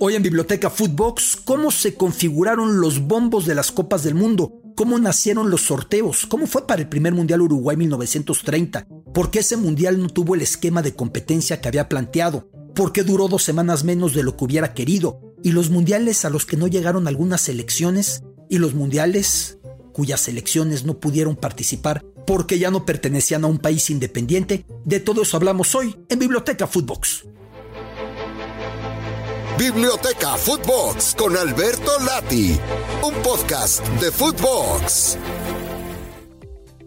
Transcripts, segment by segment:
Hoy en Biblioteca Footbox, cómo se configuraron los bombos de las Copas del Mundo, cómo nacieron los sorteos, cómo fue para el primer Mundial Uruguay 1930, por qué ese Mundial no tuvo el esquema de competencia que había planteado, por qué duró dos semanas menos de lo que hubiera querido, y los Mundiales a los que no llegaron algunas selecciones, y los Mundiales cuyas selecciones no pudieron participar porque ya no pertenecían a un país independiente. De todo eso hablamos hoy en Biblioteca Footbox. Biblioteca Footbox con Alberto Lati, un podcast de Footbox.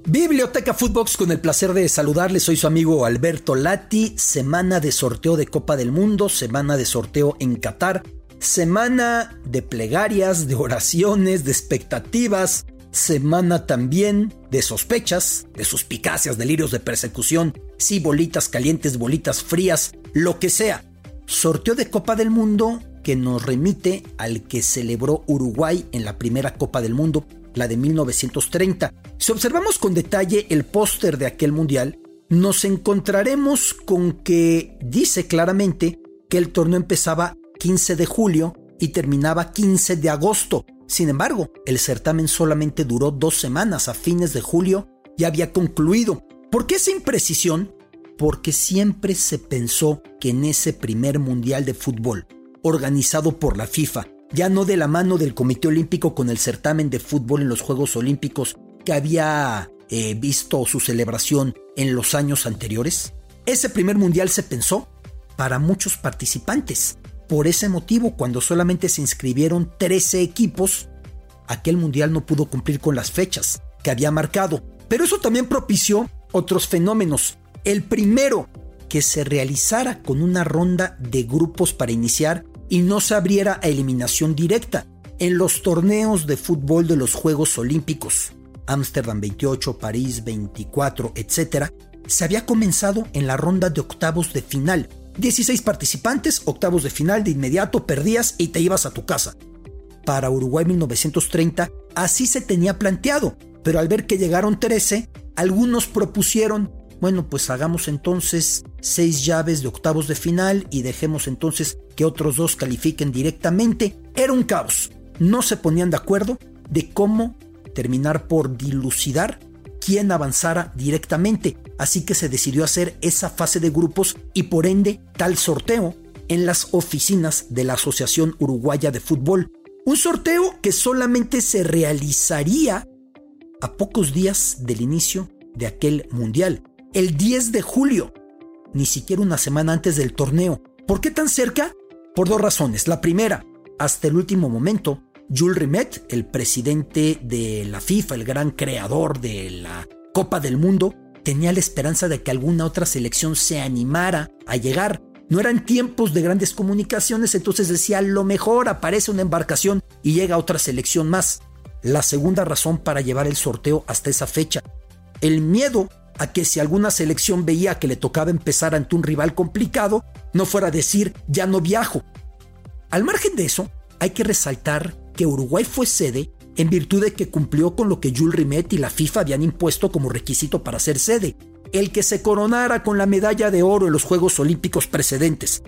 Biblioteca Footbox con el placer de saludarles, soy su amigo Alberto Lati, semana de sorteo de Copa del Mundo, semana de sorteo en Qatar, semana de plegarias, de oraciones, de expectativas, semana también de sospechas, de suspicacias, delirios de persecución, sí, bolitas calientes, bolitas frías, lo que sea. Sorteo de Copa del Mundo que nos remite al que celebró Uruguay en la primera Copa del Mundo, la de 1930. Si observamos con detalle el póster de aquel mundial, nos encontraremos con que dice claramente que el torneo empezaba 15 de julio y terminaba 15 de agosto. Sin embargo, el certamen solamente duró dos semanas. A fines de julio ya había concluido. ¿Por qué esa imprecisión? Porque siempre se pensó que en ese primer Mundial de Fútbol, organizado por la FIFA, ya no de la mano del Comité Olímpico con el certamen de fútbol en los Juegos Olímpicos que había eh, visto su celebración en los años anteriores, ese primer Mundial se pensó para muchos participantes por ese motivo, cuando solamente se inscribieron 13 equipos, aquel mundial no pudo cumplir con las fechas que había marcado. Pero eso también propició otros fenómenos. El primero, que se realizara con una ronda de grupos para iniciar y no se abriera a eliminación directa en los torneos de fútbol de los Juegos Olímpicos. Ámsterdam 28, París 24, etc., se había comenzado en la ronda de octavos de final, 16 participantes, octavos de final de inmediato, perdías y te ibas a tu casa. Para Uruguay 1930 así se tenía planteado, pero al ver que llegaron 13, algunos propusieron, bueno, pues hagamos entonces 6 llaves de octavos de final y dejemos entonces que otros dos califiquen directamente. Era un caos. No se ponían de acuerdo de cómo terminar por dilucidar quién avanzara directamente, así que se decidió hacer esa fase de grupos y por ende tal sorteo en las oficinas de la Asociación Uruguaya de Fútbol. Un sorteo que solamente se realizaría a pocos días del inicio de aquel mundial, el 10 de julio, ni siquiera una semana antes del torneo. ¿Por qué tan cerca? Por dos razones. La primera, hasta el último momento, Jules Rimet, el presidente de la FIFA, el gran creador de la Copa del Mundo, tenía la esperanza de que alguna otra selección se animara a llegar. No eran tiempos de grandes comunicaciones, entonces decía, lo mejor aparece una embarcación y llega otra selección más. La segunda razón para llevar el sorteo hasta esa fecha, el miedo a que si alguna selección veía que le tocaba empezar ante un rival complicado, no fuera a decir, ya no viajo. Al margen de eso, hay que resaltar que Uruguay fue sede en virtud de que cumplió con lo que Jules Rimet y la FIFA habían impuesto como requisito para ser sede, el que se coronara con la medalla de oro en los Juegos Olímpicos precedentes.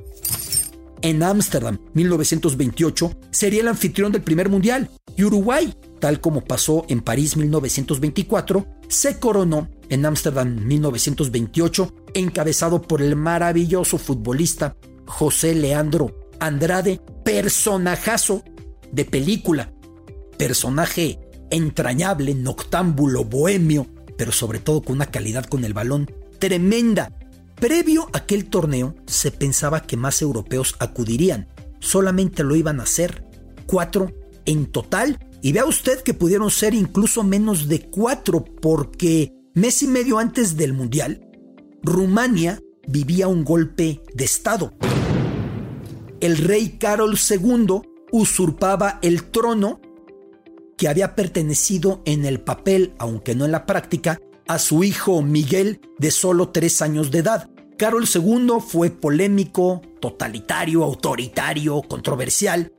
En Ámsterdam, 1928, sería el anfitrión del primer mundial y Uruguay, tal como pasó en París 1924, se coronó en Ámsterdam 1928, encabezado por el maravilloso futbolista José Leandro Andrade, personajazo de película, personaje entrañable, noctámbulo, bohemio, pero sobre todo con una calidad con el balón tremenda. Previo a aquel torneo se pensaba que más europeos acudirían, solamente lo iban a hacer cuatro en total, y vea usted que pudieron ser incluso menos de cuatro porque mes y medio antes del Mundial, Rumania vivía un golpe de Estado. El rey Carol II usurpaba el trono que había pertenecido en el papel, aunque no en la práctica, a su hijo Miguel de solo tres años de edad. Carol II fue polémico, totalitario, autoritario, controversial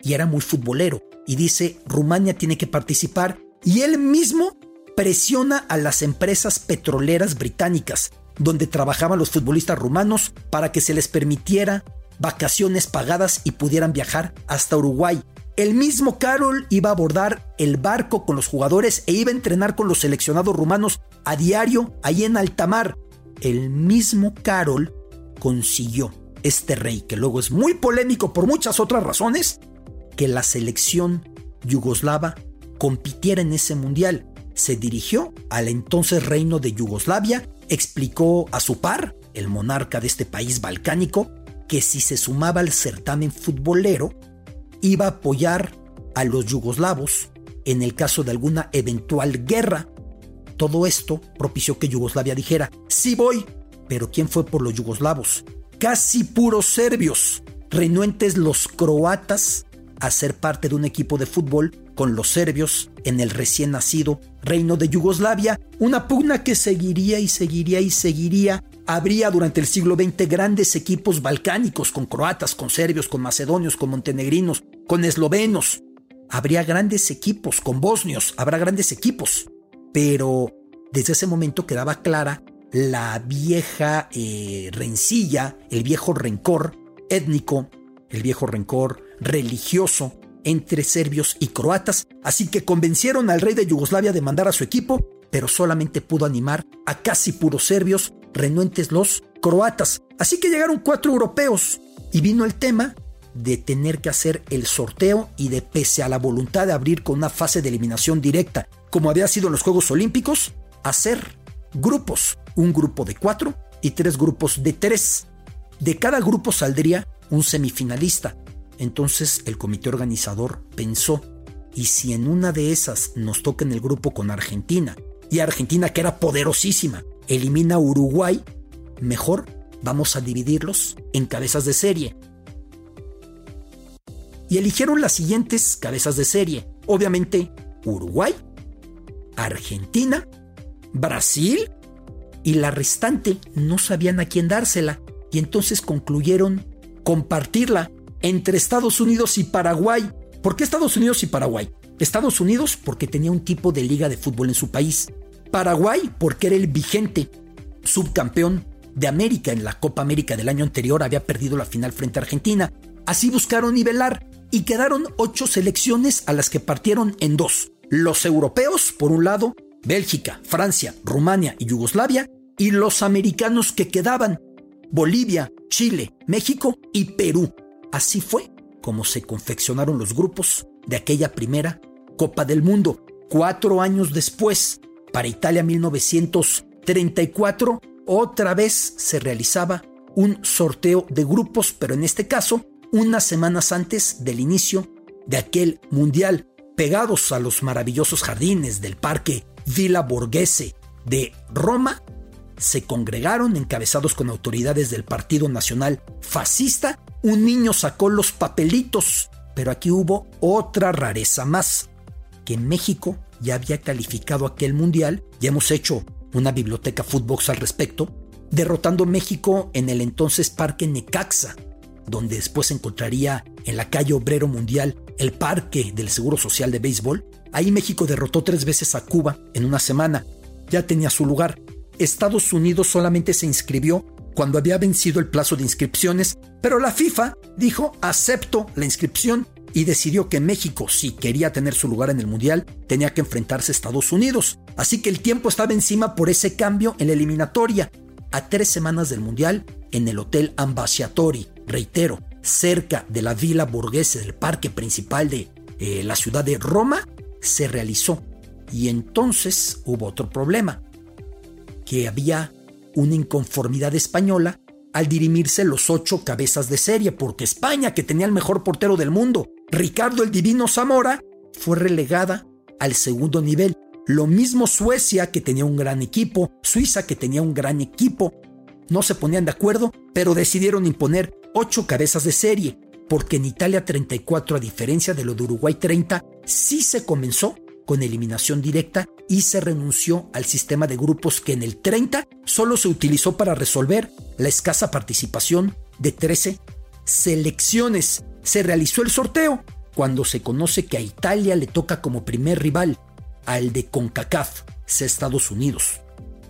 y era muy futbolero. Y dice, Rumania tiene que participar y él mismo presiona a las empresas petroleras británicas, donde trabajaban los futbolistas rumanos, para que se les permitiera vacaciones pagadas y pudieran viajar hasta Uruguay. El mismo Carol iba a abordar el barco con los jugadores e iba a entrenar con los seleccionados rumanos a diario ahí en alta El mismo Carol consiguió este rey, que luego es muy polémico por muchas otras razones, que la selección yugoslava compitiera en ese mundial. Se dirigió al entonces reino de Yugoslavia, explicó a su par, el monarca de este país balcánico, que si se sumaba al certamen futbolero, iba a apoyar a los yugoslavos en el caso de alguna eventual guerra. Todo esto propició que Yugoslavia dijera, sí voy, pero ¿quién fue por los yugoslavos? Casi puros serbios, renuentes los croatas a ser parte de un equipo de fútbol con los serbios en el recién nacido reino de Yugoslavia, una pugna que seguiría y seguiría y seguiría. Habría durante el siglo XX grandes equipos balcánicos con croatas, con serbios, con macedonios, con montenegrinos, con eslovenos. Habría grandes equipos con bosnios, habrá grandes equipos. Pero desde ese momento quedaba clara la vieja eh, rencilla, el viejo rencor étnico, el viejo rencor religioso entre serbios y croatas, así que convencieron al rey de Yugoslavia de mandar a su equipo, pero solamente pudo animar a casi puros serbios, renuentes los croatas. Así que llegaron cuatro europeos y vino el tema de tener que hacer el sorteo y de pese a la voluntad de abrir con una fase de eliminación directa, como había sido en los Juegos Olímpicos, hacer grupos, un grupo de cuatro y tres grupos de tres. De cada grupo saldría un semifinalista. Entonces el comité organizador pensó, ¿y si en una de esas nos toca en el grupo con Argentina? Y Argentina, que era poderosísima, elimina Uruguay, mejor vamos a dividirlos en cabezas de serie. Y eligieron las siguientes cabezas de serie. Obviamente, Uruguay, Argentina, Brasil y la restante no sabían a quién dársela y entonces concluyeron compartirla entre Estados Unidos y Paraguay. ¿Por qué Estados Unidos y Paraguay? Estados Unidos porque tenía un tipo de liga de fútbol en su país. Paraguay porque era el vigente subcampeón de América en la Copa América del año anterior, había perdido la final frente a Argentina. Así buscaron nivelar y quedaron ocho selecciones a las que partieron en dos. Los europeos, por un lado, Bélgica, Francia, Rumania y Yugoslavia, y los americanos que quedaban, Bolivia, Chile, México y Perú. Así fue como se confeccionaron los grupos de aquella primera Copa del Mundo. Cuatro años después, para Italia 1934, otra vez se realizaba un sorteo de grupos, pero en este caso, unas semanas antes del inicio de aquel mundial, pegados a los maravillosos jardines del Parque Villa Borghese de Roma, se congregaron encabezados con autoridades del Partido Nacional Fascista un niño sacó los papelitos, pero aquí hubo otra rareza más, que México ya había calificado aquel mundial, ya hemos hecho una biblioteca Footbox al respecto, derrotando México en el entonces Parque Necaxa, donde después se encontraría en la calle Obrero Mundial el Parque del Seguro Social de Béisbol. Ahí México derrotó tres veces a Cuba en una semana. Ya tenía su lugar. Estados Unidos solamente se inscribió cuando había vencido el plazo de inscripciones, pero la FIFA dijo acepto la inscripción y decidió que México, si quería tener su lugar en el Mundial, tenía que enfrentarse a Estados Unidos. Así que el tiempo estaba encima por ese cambio en la eliminatoria. A tres semanas del Mundial, en el Hotel Ambasciatori, reitero, cerca de la Villa Borghese del parque principal de eh, la ciudad de Roma, se realizó. Y entonces hubo otro problema, que había una inconformidad española al dirimirse los ocho cabezas de serie, porque España, que tenía el mejor portero del mundo, Ricardo el Divino Zamora, fue relegada al segundo nivel. Lo mismo Suecia, que tenía un gran equipo, Suiza, que tenía un gran equipo. No se ponían de acuerdo, pero decidieron imponer ocho cabezas de serie, porque en Italia 34, a diferencia de lo de Uruguay 30, sí se comenzó con eliminación directa y se renunció al sistema de grupos que en el 30 solo se utilizó para resolver la escasa participación de 13 selecciones. Se realizó el sorteo cuando se conoce que a Italia le toca como primer rival al de CONCACAF, sea Estados Unidos.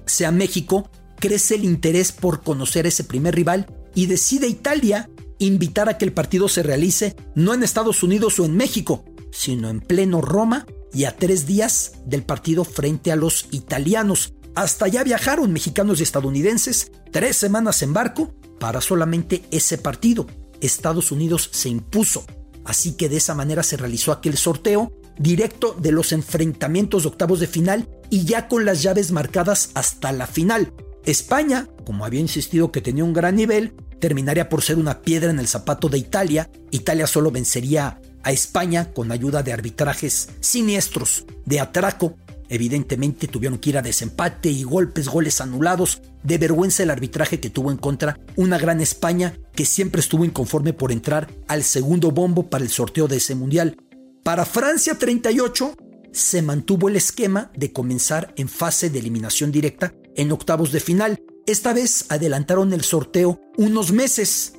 Sea México, crece el interés por conocer ese primer rival y decide Italia invitar a que el partido se realice no en Estados Unidos o en México, sino en pleno Roma y a tres días del partido frente a los italianos. Hasta allá viajaron mexicanos y estadounidenses, tres semanas en barco, para solamente ese partido. Estados Unidos se impuso. Así que de esa manera se realizó aquel sorteo directo de los enfrentamientos de octavos de final y ya con las llaves marcadas hasta la final. España, como había insistido que tenía un gran nivel, terminaría por ser una piedra en el zapato de Italia. Italia solo vencería a España con ayuda de arbitrajes siniestros, de atraco. Evidentemente tuvieron que ir a desempate y golpes, goles anulados. De vergüenza el arbitraje que tuvo en contra una gran España que siempre estuvo inconforme por entrar al segundo bombo para el sorteo de ese mundial. Para Francia 38 se mantuvo el esquema de comenzar en fase de eliminación directa en octavos de final, esta vez adelantaron el sorteo unos meses,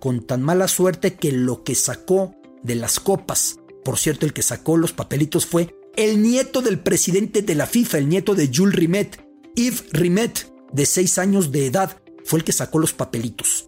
con tan mala suerte que lo que sacó de las copas, por cierto el que sacó los papelitos fue el nieto del presidente de la FIFA, el nieto de Jules Rimet, Yves Rimet, de 6 años de edad, fue el que sacó los papelitos.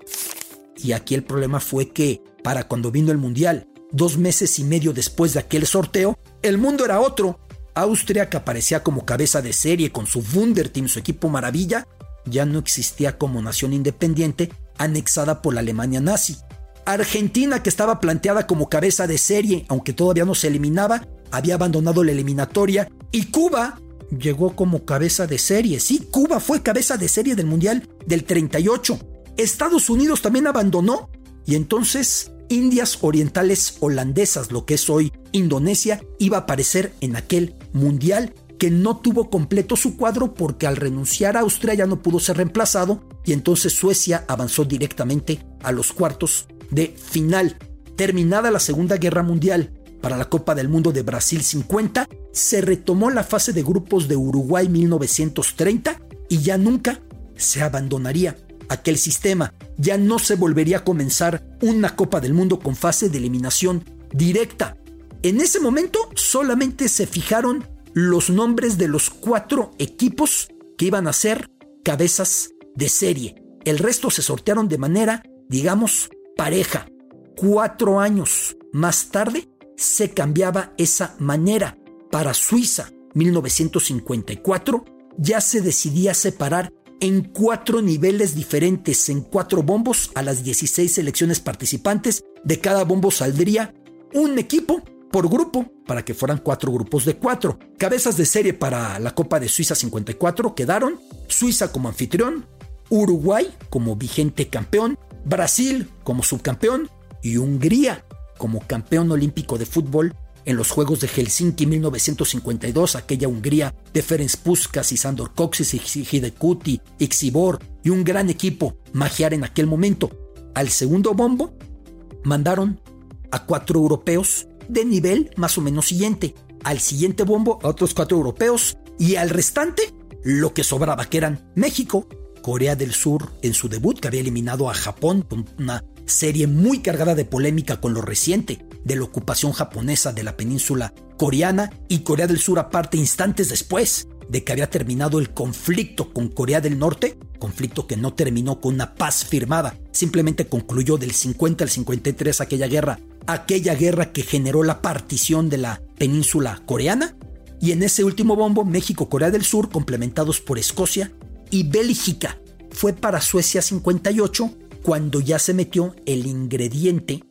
Y aquí el problema fue que, para cuando vino el Mundial, dos meses y medio después de aquel sorteo, el mundo era otro. Austria, que aparecía como cabeza de serie con su Wunderteam, su equipo maravilla, ya no existía como nación independiente anexada por la Alemania nazi. Argentina, que estaba planteada como cabeza de serie, aunque todavía no se eliminaba, había abandonado la eliminatoria. Y Cuba llegó como cabeza de serie. Sí, Cuba fue cabeza de serie del Mundial del 38. Estados Unidos también abandonó. Y entonces Indias Orientales Holandesas, lo que es hoy Indonesia, iba a aparecer en aquel Mundial que no tuvo completo su cuadro porque al renunciar a Austria ya no pudo ser reemplazado y entonces Suecia avanzó directamente a los cuartos de final. Terminada la Segunda Guerra Mundial para la Copa del Mundo de Brasil 50, se retomó la fase de grupos de Uruguay 1930 y ya nunca se abandonaría aquel sistema. Ya no se volvería a comenzar una Copa del Mundo con fase de eliminación directa. En ese momento solamente se fijaron los nombres de los cuatro equipos que iban a ser cabezas de serie. El resto se sortearon de manera, digamos, pareja. Cuatro años más tarde se cambiaba esa manera. Para Suiza, 1954, ya se decidía separar en cuatro niveles diferentes, en cuatro bombos a las 16 selecciones participantes. De cada bombo saldría un equipo por grupo para que fueran cuatro grupos de cuatro. Cabezas de serie para la Copa de Suiza 54 quedaron Suiza como anfitrión, Uruguay como vigente campeón, Brasil como subcampeón y Hungría como campeón olímpico de fútbol en los Juegos de Helsinki 1952, aquella Hungría de Ferenc Puskas y Sandor Kocsis y Hidekuti, Ixibor y un gran equipo magiar en aquel momento. Al segundo bombo mandaron a cuatro europeos de nivel más o menos siguiente. Al siguiente bombo a otros cuatro europeos y al restante lo que sobraba, que eran México, Corea del Sur en su debut, que había eliminado a Japón con una serie muy cargada de polémica con lo reciente de la ocupación japonesa de la península coreana y Corea del Sur aparte instantes después de que había terminado el conflicto con Corea del Norte, conflicto que no terminó con una paz firmada, simplemente concluyó del 50 al 53 aquella guerra aquella guerra que generó la partición de la península coreana, y en ese último bombo México-Corea del Sur, complementados por Escocia y Bélgica. Fue para Suecia 58 cuando ya se metió el ingrediente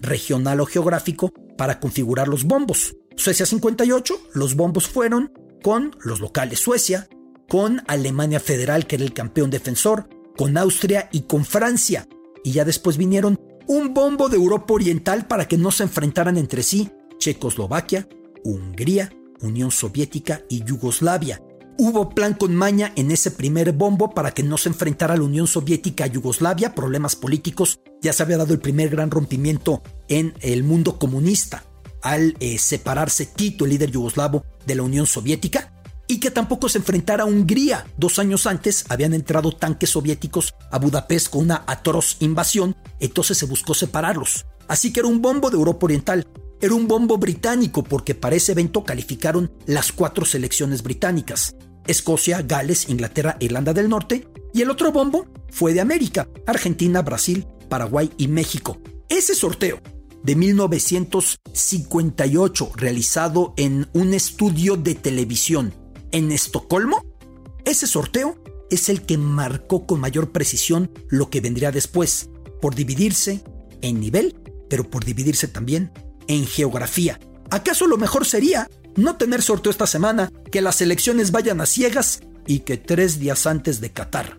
regional o geográfico para configurar los bombos. Suecia 58, los bombos fueron con los locales Suecia, con Alemania Federal, que era el campeón defensor, con Austria y con Francia. Y ya después vinieron un bombo de Europa Oriental para que no se enfrentaran entre sí Checoslovaquia, Hungría, Unión Soviética y Yugoslavia. Hubo plan con maña en ese primer bombo para que no se enfrentara la Unión Soviética a Yugoslavia, problemas políticos, ya se había dado el primer gran rompimiento en el mundo comunista al eh, separarse Tito, el líder yugoslavo, de la Unión Soviética, y que tampoco se enfrentara a Hungría. Dos años antes habían entrado tanques soviéticos a Budapest con una atroz invasión, entonces se buscó separarlos. Así que era un bombo de Europa Oriental. Era un bombo británico porque para ese evento calificaron las cuatro selecciones británicas. Escocia, Gales, Inglaterra, Irlanda del Norte. Y el otro bombo fue de América, Argentina, Brasil, Paraguay y México. Ese sorteo de 1958 realizado en un estudio de televisión en Estocolmo, ese sorteo es el que marcó con mayor precisión lo que vendría después, por dividirse en nivel, pero por dividirse también en geografía. ¿Acaso lo mejor sería no tener sorteo esta semana, que las elecciones vayan a ciegas y que tres días antes de Qatar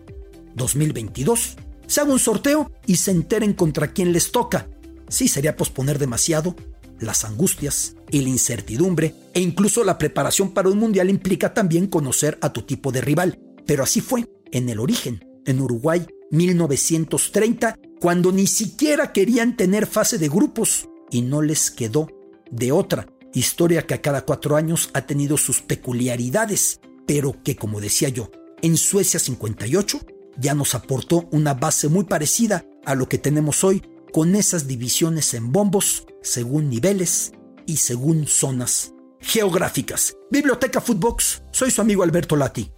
2022 se haga un sorteo y se enteren contra quién les toca? Sí sería posponer demasiado las angustias y la incertidumbre e incluso la preparación para un mundial implica también conocer a tu tipo de rival. Pero así fue en el origen, en Uruguay 1930, cuando ni siquiera querían tener fase de grupos y no les quedó de otra. Historia que a cada cuatro años ha tenido sus peculiaridades, pero que como decía yo, en Suecia 58 ya nos aportó una base muy parecida a lo que tenemos hoy con esas divisiones en bombos según niveles y según zonas geográficas. Biblioteca Footbox, soy su amigo Alberto Lati.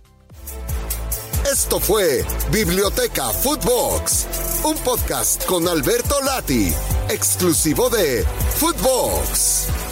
Esto fue Biblioteca Footbox, un podcast con Alberto Lati, exclusivo de Footbox.